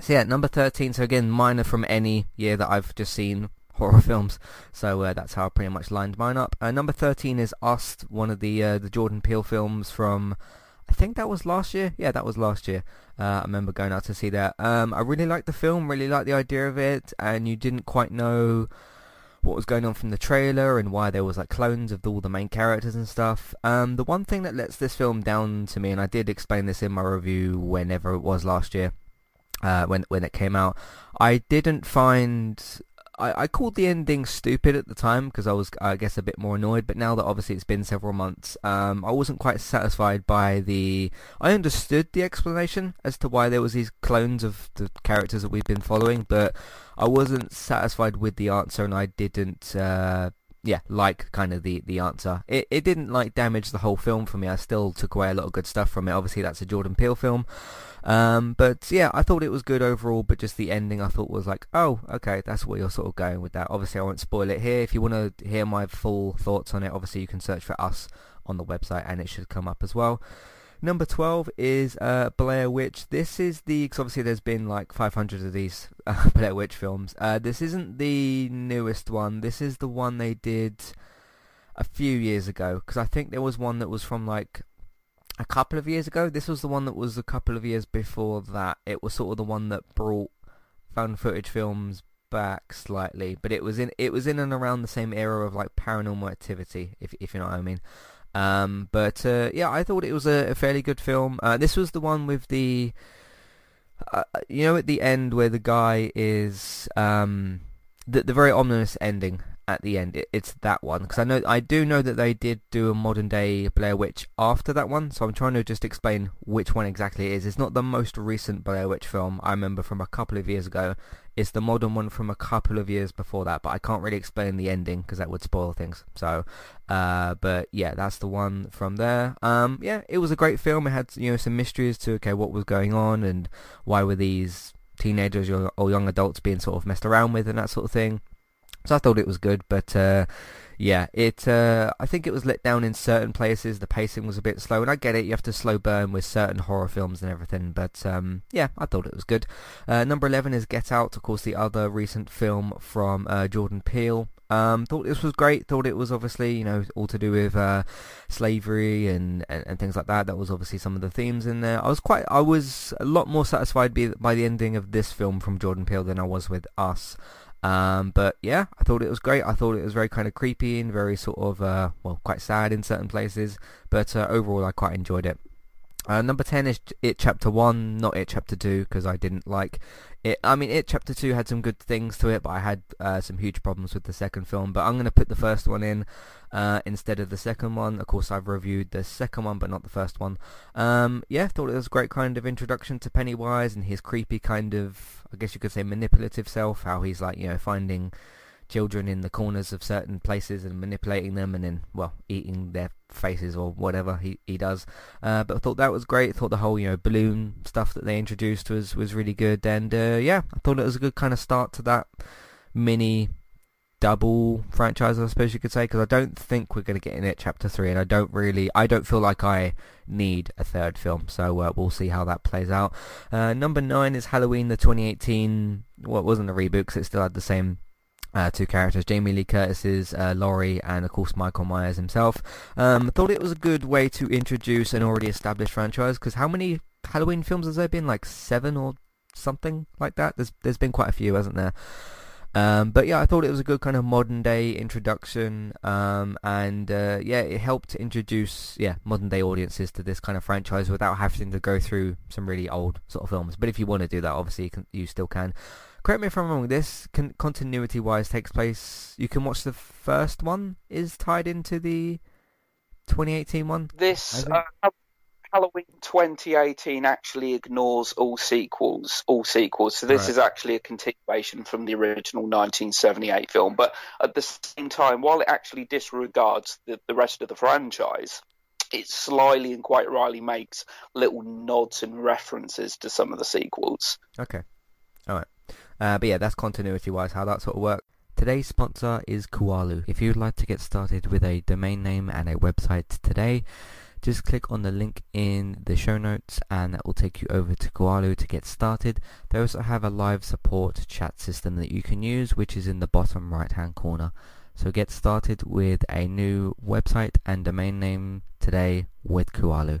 So yeah, number 13, so again, minor from any year that I've just seen horror films. So uh, that's how I pretty much lined mine up. Uh, number 13 is Us, one of the uh, the Jordan Peele films from, I think that was last year. Yeah, that was last year. Uh, I remember going out to see that. Um, I really liked the film, really liked the idea of it, and you didn't quite know what was going on from the trailer and why there was like clones of all the main characters and stuff. Um, the one thing that lets this film down to me, and I did explain this in my review whenever it was last year, uh, when when it came out, I didn't find I, I called the ending stupid at the time because I was, I guess, a bit more annoyed. But now that obviously it's been several months, um, I wasn't quite satisfied by the. I understood the explanation as to why there was these clones of the characters that we've been following, but I wasn't satisfied with the answer, and I didn't. Uh, yeah, like kind of the, the answer. It it didn't like damage the whole film for me. I still took away a lot of good stuff from it. Obviously, that's a Jordan Peele film. Um, but yeah, I thought it was good overall, but just the ending I thought was like, oh, okay, that's where you're sort of going with that. Obviously, I won't spoil it here. If you want to hear my full thoughts on it, obviously you can search for us on the website and it should come up as well. Number 12 is uh, Blair Witch. This is the, because obviously there's been like 500 of these uh, Blair Witch films. Uh, this isn't the newest one. This is the one they did a few years ago, because I think there was one that was from like a couple of years ago. This was the one that was a couple of years before that. It was sort of the one that brought found footage films back slightly, but it was in it was in and around the same era of like Paranormal Activity, if if you know what I mean. Um, but uh, yeah, I thought it was a, a fairly good film. Uh, this was the one with the, uh, you know, at the end where the guy is um, the the very ominous ending at the end. It, it's that one because I know I do know that they did do a modern day Blair Witch after that one. So I'm trying to just explain which one exactly it is. It's not the most recent Blair Witch film I remember from a couple of years ago. It's the modern one from a couple of years before that, but I can't really explain the ending because that would spoil things. So, uh, but yeah, that's the one from there. Um, yeah, it was a great film. It had you know some mysteries to okay what was going on and why were these teenagers or young adults being sort of messed around with and that sort of thing. So I thought it was good, but uh, yeah, it. Uh, I think it was let down in certain places. The pacing was a bit slow, and I get it. You have to slow burn with certain horror films and everything, but um, yeah, I thought it was good. Uh, number eleven is Get Out, of course, the other recent film from uh, Jordan Peele. Um, thought this was great. Thought it was obviously, you know, all to do with uh, slavery and, and, and things like that. That was obviously some of the themes in there. I was quite, I was a lot more satisfied by, by the ending of this film from Jordan Peele than I was with Us. Um, but yeah, I thought it was great. I thought it was very kind of creepy and very sort of, uh, well, quite sad in certain places. But uh, overall, I quite enjoyed it. Uh, number 10 is It Chapter 1, not It Chapter 2, because I didn't like it. I mean, It Chapter 2 had some good things to it, but I had uh, some huge problems with the second film. But I'm going to put the first one in uh, instead of the second one. Of course, I've reviewed the second one, but not the first one. Um, yeah, thought it was a great kind of introduction to Pennywise and his creepy kind of, I guess you could say, manipulative self, how he's like, you know, finding children in the corners of certain places and manipulating them and then, well, eating their faces or whatever he, he does. Uh, but I thought that was great. I thought the whole, you know, balloon stuff that they introduced was, was really good. And, uh, yeah, I thought it was a good kind of start to that mini double franchise, I suppose you could say, because I don't think we're going to get in it chapter three, and I don't really, I don't feel like I need a third film, so uh, we'll see how that plays out. Uh, number nine is Halloween, the 2018, well, it wasn't a reboot because it still had the same uh, two characters, Jamie Lee Curtis's uh, Laurie and of course Michael Myers himself. Um, thought it was a good way to introduce an already established franchise because how many Halloween films has there been? Like seven or something like that. There's there's been quite a few, hasn't there? Um, but yeah, I thought it was a good kind of modern day introduction, um, and uh, yeah, it helped introduce yeah modern day audiences to this kind of franchise without having to go through some really old sort of films. But if you want to do that, obviously you, can, you still can correct me if I'm wrong. This con- continuity-wise takes place. You can watch the first one is tied into the 2018 one. This uh, Halloween 2018 actually ignores all sequels. All sequels. So this right. is actually a continuation from the original 1978 film. But at the same time, while it actually disregards the, the rest of the franchise, it slyly and quite rightly makes little nods and references to some of the sequels. Okay. All right. Uh, but yeah, that's continuity-wise how that sort of works. Today's sponsor is Kualo. If you'd like to get started with a domain name and a website today, just click on the link in the show notes and that will take you over to Kualo to get started. They also have a live support chat system that you can use which is in the bottom right hand corner. So get started with a new website and domain name today with Kualo.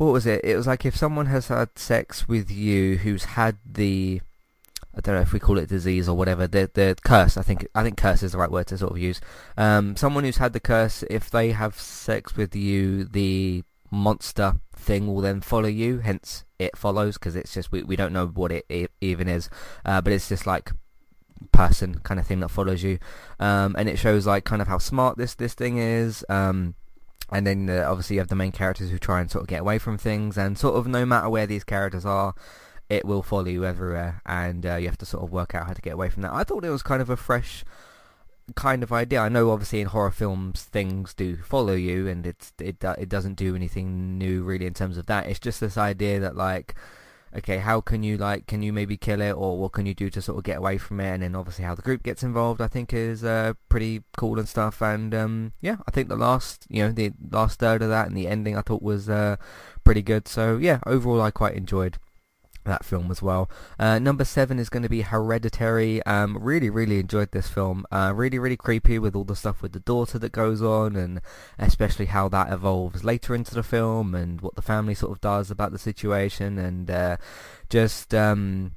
What was it? It was like if someone has had sex with you who's had the... I don't know if we call it disease or whatever. The the curse. I think I think curse is the right word to sort of use. Um, someone who's had the curse, if they have sex with you, the monster thing will then follow you. Hence, it follows because it's just we we don't know what it, it even is. Uh, but it's just like person kind of thing that follows you, um, and it shows like kind of how smart this this thing is. Um, and then uh, obviously you have the main characters who try and sort of get away from things, and sort of no matter where these characters are, it will follow you everywhere, and uh, you have to sort of work out how to get away from that. I thought it was kind of a fresh kind of idea. I know obviously in horror films things do follow you, and it's it it doesn't do anything new really in terms of that. It's just this idea that like okay, how can you like, can you maybe kill it, or what can you do to sort of get away from it? And then obviously how the group gets involved, I think is uh, pretty cool and stuff. And um, yeah, I think the last, you know, the last third of that and the ending I thought was uh, pretty good. So yeah, overall I quite enjoyed that film as well. Uh, number seven is going to be Hereditary. Um, really, really enjoyed this film. Uh, really, really creepy with all the stuff with the daughter that goes on, and especially how that evolves later into the film, and what the family sort of does about the situation, and uh, just um,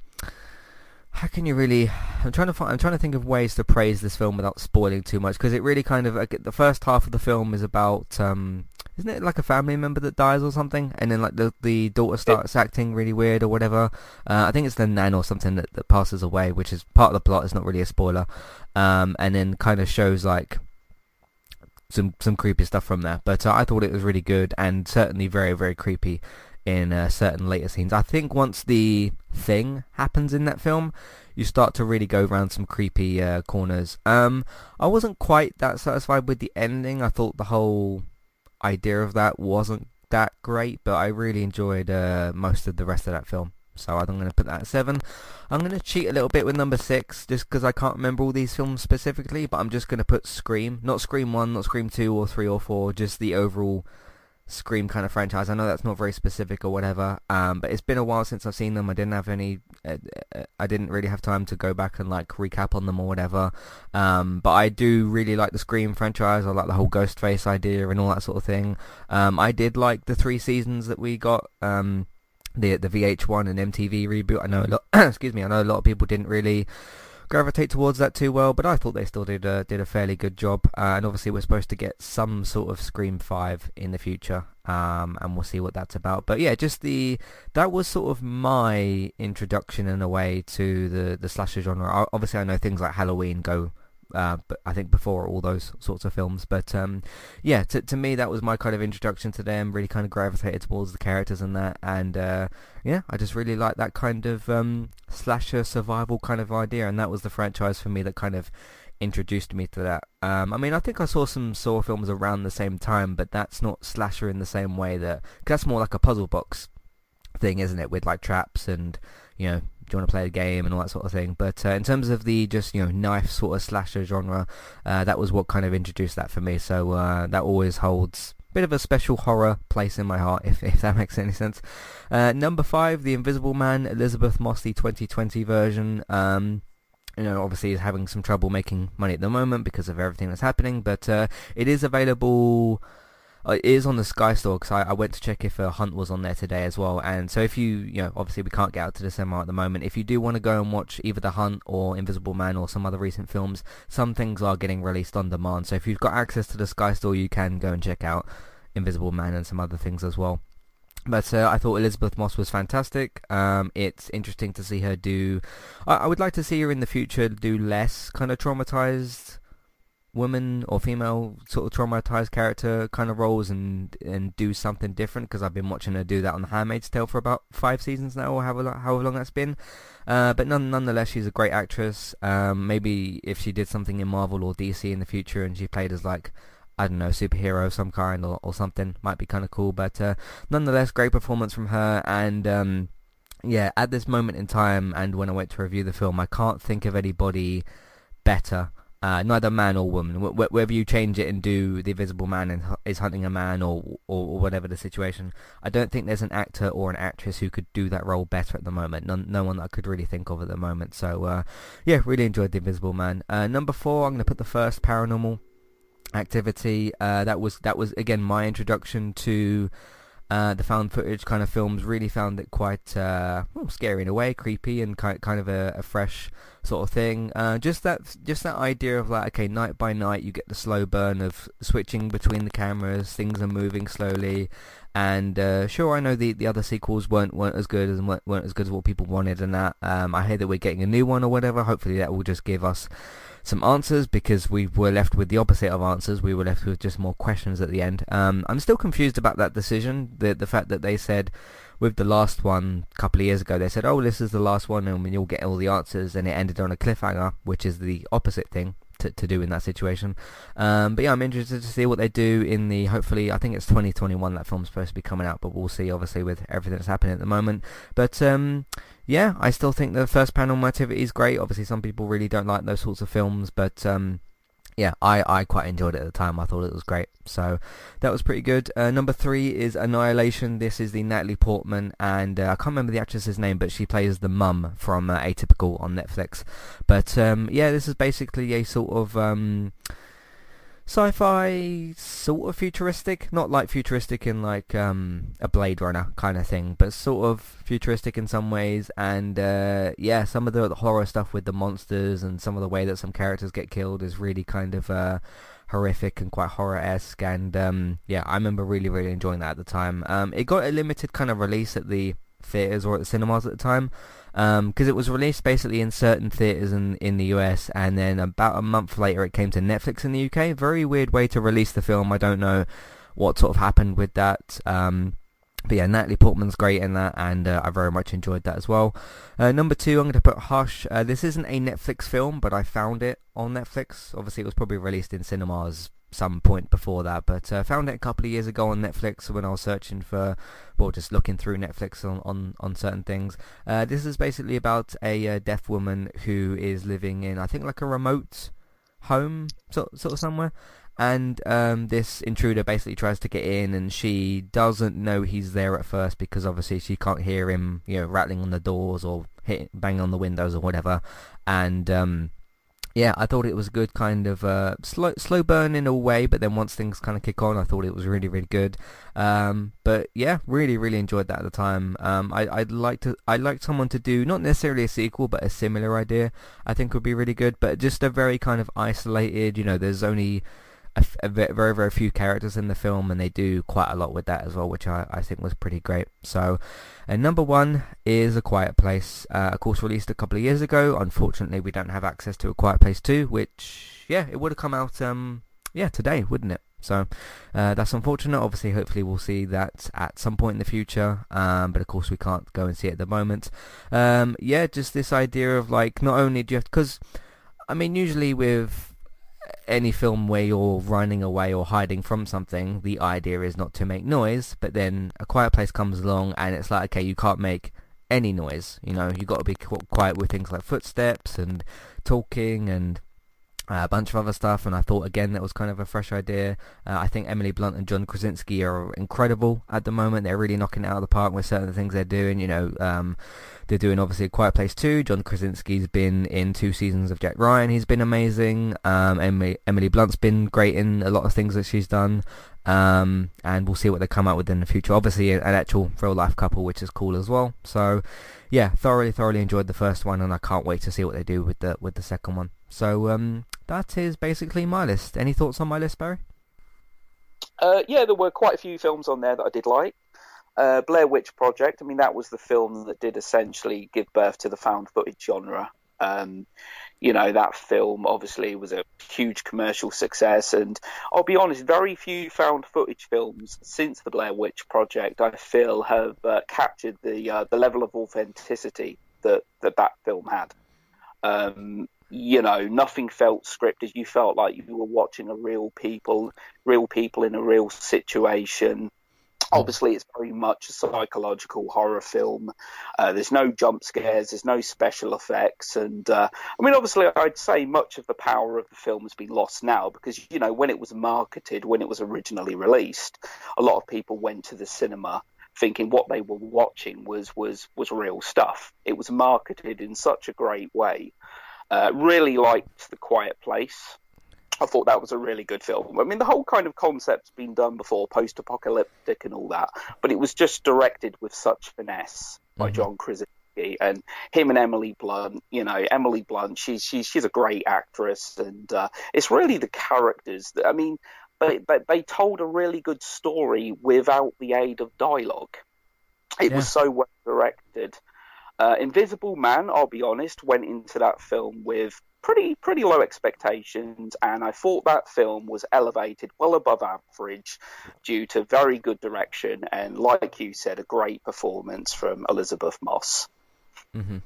how can you really? I'm trying to find. I'm trying to think of ways to praise this film without spoiling too much, because it really kind of the first half of the film is about. Um, isn't it like a family member that dies or something? And then like the the daughter starts acting really weird or whatever. Uh, I think it's the nan or something that, that passes away, which is part of the plot. It's not really a spoiler. Um, and then kind of shows like some some creepy stuff from there. But uh, I thought it was really good and certainly very very creepy in uh, certain later scenes. I think once the thing happens in that film, you start to really go around some creepy uh, corners. Um, I wasn't quite that satisfied with the ending. I thought the whole idea of that wasn't that great, but I really enjoyed uh, most of the rest of that film. So I'm going to put that at 7. I'm going to cheat a little bit with number 6, just because I can't remember all these films specifically, but I'm just going to put Scream. Not Scream 1, not Scream 2 or 3 or 4, just the overall Scream kind of franchise. I know that's not very specific or whatever, um, but it's been a while since I've seen them. I didn't have any, uh, uh, I didn't really have time to go back and like recap on them or whatever. Um, but I do really like the Scream franchise. I like the whole Ghostface idea and all that sort of thing. Um, I did like the three seasons that we got. Um, the the VH1 and MTV reboot. I know a lot. excuse me. I know a lot of people didn't really gravitate towards that too well, but I thought they still did a, did a fairly good job. Uh, and obviously, we're supposed to get some sort of Scream Five in the future, um, and we'll see what that's about. But yeah, just the that was sort of my introduction in a way to the the slasher genre. Obviously, I know things like Halloween go uh, but I think before all those sorts of films. But um, yeah, to to me that was my kind of introduction to them. Really kind of gravitated towards the characters and that, and uh, yeah, I just really like that kind of um, slasher survival kind of idea, and that was the franchise for me that kind of introduced me to that. Um, I mean, I think I saw some Saw films around the same time, but that's not slasher in the same way that cause that's more like a puzzle box thing, isn't it? With like traps and you know you want to play a game and all that sort of thing. But uh, in terms of the just you know knife sort of slasher genre, uh, that was what kind of introduced that for me. So uh, that always holds a bit of a special horror place in my heart, if if that makes any sense. Uh, number five, The Invisible Man, Elizabeth the 2020 version. Um, you know, obviously is having some trouble making money at the moment because of everything that's happening, but uh, it is available uh, it is on the Sky Store because I, I, went to check if a Hunt was on there today as well. And so if you, you know, obviously we can't get out to the cinema at the moment. If you do want to go and watch either The Hunt or Invisible Man or some other recent films, some things are getting released on demand. So if you've got access to the Sky Store, you can go and check out Invisible Man and some other things as well. But uh, I thought Elisabeth Moss was fantastic. Um, it's interesting to see her do. I, I would like to see her in the future do less kind of traumatized woman or female sort of traumatized character kind of roles and and do something different because I've been watching her do that on The Handmaid's Tale for about five seasons now or however, however long that's been. Uh, but none, nonetheless, she's a great actress. Um, maybe if she did something in Marvel or DC in the future and she played as like I don't know, superhero of some kind or, or something might be kind of cool. But uh, nonetheless, great performance from her and. Um, yeah, at this moment in time, and when I went to review the film, I can't think of anybody better uh, neither man or woman. Wh- whether you change it and do the Invisible Man and is hunting a man or, or, or whatever the situation, I don't think there's an actor or an actress who could do that role better at the moment. None, no one that I could really think of at the moment. So uh, yeah, really enjoyed the Invisible Man. Uh, number four, I'm going to put the first Paranormal Activity. Uh, that was that was again my introduction to uh, the found footage kind of films really found it quite uh, well, scary in a way, creepy, and kind kind of a, a fresh sort of thing. Uh, just that just that idea of like, okay, night by night, you get the slow burn of switching between the cameras, things are moving slowly, and uh, sure, I know the, the other sequels weren't weren't as good as weren't, weren't as good as what people wanted, and that um, I hear that we're getting a new one or whatever. Hopefully, that will just give us some answers because we were left with the opposite of answers. We were left with just more questions at the end. Um, I'm still confused about that decision. The the fact that they said with the last one a couple of years ago, they said, "Oh, this is the last one, and you'll get all the answers," and it ended on a cliffhanger, which is the opposite thing to, to do in that situation. Um, but yeah, I'm interested to see what they do in the. Hopefully, I think it's 2021 that film's supposed to be coming out, but we'll see. Obviously, with everything that's happening at the moment, but um, yeah, I still think the first Paranormal Activity is great. Obviously, some people really don't like those sorts of films, but um, yeah, I, I quite enjoyed it at the time. I thought it was great. So that was pretty good. Uh, number three is Annihilation. This is the Natalie Portman, and uh, I can't remember the actress's name, but she plays the mum from uh, Atypical on Netflix. But um, yeah, this is basically a sort of... Um, sci-fi sort of futuristic. Not like futuristic in like um, a blade runner kind of thing but sort of futuristic in some ways. And uh, yeah some of the, horror stuff with the monsters and some of the way that some characters get killed is really kind of uh, horrific and quite horror-esque. And um, yeah I remember really really enjoying that at the time. Um, it got a limited kind of release at the theaters or at the cinemas at the time because um, it was released basically in certain theaters in in the US, and then about a month later it came to Netflix in the UK. Very weird way to release the film. I don't know what sort of happened with that. Um, but yeah, Natalie Portman's great in that, and uh, I very much enjoyed that as well. Uh, number two, I'm going to put Hush. Uh, this isn't a Netflix film, but I found it on Netflix. Obviously, it was probably released in cinemas some point before that, but uh, found it a couple of years ago on Netflix when I was searching for, well, just looking through Netflix on on, on certain things. Uh, this is basically about a uh, deaf woman who is living in, I think, like a remote home sort sort of somewhere, and um, this intruder basically tries to get in, and she doesn't know he's there at first because obviously she can't hear him, you know, rattling on the doors or hit banging on the windows or whatever, and um, yeah, I thought it was a good kind of uh, slow slow burn in a way, but then once things kind of kick on, I thought it was really really good. Um, but yeah, really really enjoyed that at the time. Um, I, I'd like to I'd like someone to do not necessarily a sequel, but a similar idea. I think would be really good, but just a very kind of isolated. You know, there's only very very few characters in the film, and they do quite a lot with that as well, which I, I think was pretty great. So, and number one is A Quiet Place, uh, of course released a couple of years ago. Unfortunately, we don't have access to A Quiet Place 2, which yeah, it would have come out um yeah today, wouldn't it? So uh, that's unfortunate. Obviously, hopefully we'll see that at some point in the future. Um, but of course we can't go and see it at the moment. Um, yeah, just this idea of like not only do you have because I mean usually with any film where you're running away or hiding from something, the idea is not to make noise, but then a quiet place comes along and it's like, okay, you can't make any noise. You know, you've got to be quiet with things like footsteps and talking and a bunch of other stuff, and I thought again that was kind of a fresh idea. Uh, I think Emily Blunt and John Krasinski are incredible at the moment. They're really knocking it out of the park with certain things they're doing. You know, um, they're doing obviously a Quiet Place too. John Krasinski's been in two seasons of Jack Ryan. He's been amazing. Um, Emily, Emily Blunt's been great in a lot of things that she's done. Um, and we'll see what they come out with in the future. Obviously, an actual real life couple, which is cool as well. So, yeah, thoroughly, thoroughly enjoyed the first one, and I can't wait to see what they do with the with the second one. So, um, that is basically my list. Any thoughts on my list, Barry? Uh, yeah, there were quite a few films on there that I did like. Uh, Blair Witch Project. I mean, that was the film that did essentially give birth to the found footage genre. Um, you know, that film obviously was a huge commercial success, and I'll be honest, very few found footage films since the Blair Witch Project, I feel, have uh, captured the uh, the level of authenticity that that, that film had. Um, you know, nothing felt scripted. You felt like you were watching a real people, real people in a real situation. Obviously, it's very much a psychological horror film. Uh, there's no jump scares, there's no special effects, and uh, I mean, obviously, I'd say much of the power of the film has been lost now because you know when it was marketed, when it was originally released, a lot of people went to the cinema thinking what they were watching was was was real stuff. It was marketed in such a great way. Uh, really liked The Quiet Place. I thought that was a really good film. I mean, the whole kind of concept's been done before, post-apocalyptic and all that, but it was just directed with such finesse by mm-hmm. John Krasinski and him and Emily Blunt. You know, Emily Blunt, she's she's she's a great actress, and uh, it's really the characters. That, I mean, they, they they told a really good story without the aid of dialogue. It yeah. was so well directed. Uh, Invisible Man, I'll be honest, went into that film with pretty pretty low expectations, and I thought that film was elevated well above average due to very good direction and, like you said, a great performance from Elisabeth Moss. Mm-hmm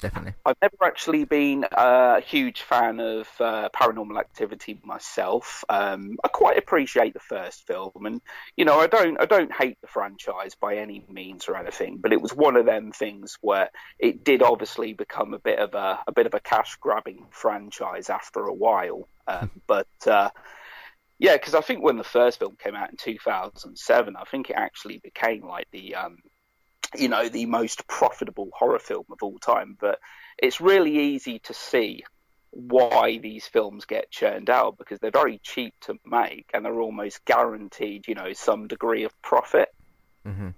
definitely. I've never actually been a huge fan of uh, Paranormal Activity myself. Um, I quite appreciate the first film, and you know, I don't, I don't hate the franchise by any means or anything. But it was one of them things where it did obviously become a bit of a, a bit of a cash grabbing franchise after a while. Um, but uh, yeah, because I think when the first film came out in 2007, I think it actually became like the um, you know, the most profitable horror film of all time. But it's really easy to see why these films get churned out because they're very cheap to make and they're almost guaranteed, you know, some degree of profit. Mm-hmm.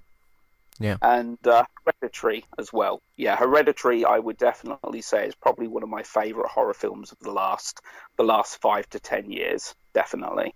Yeah. And uh, Hereditary as well. Yeah, Hereditary, I would definitely say is probably one of my favourite horror films of the last the last five to ten years. Definitely.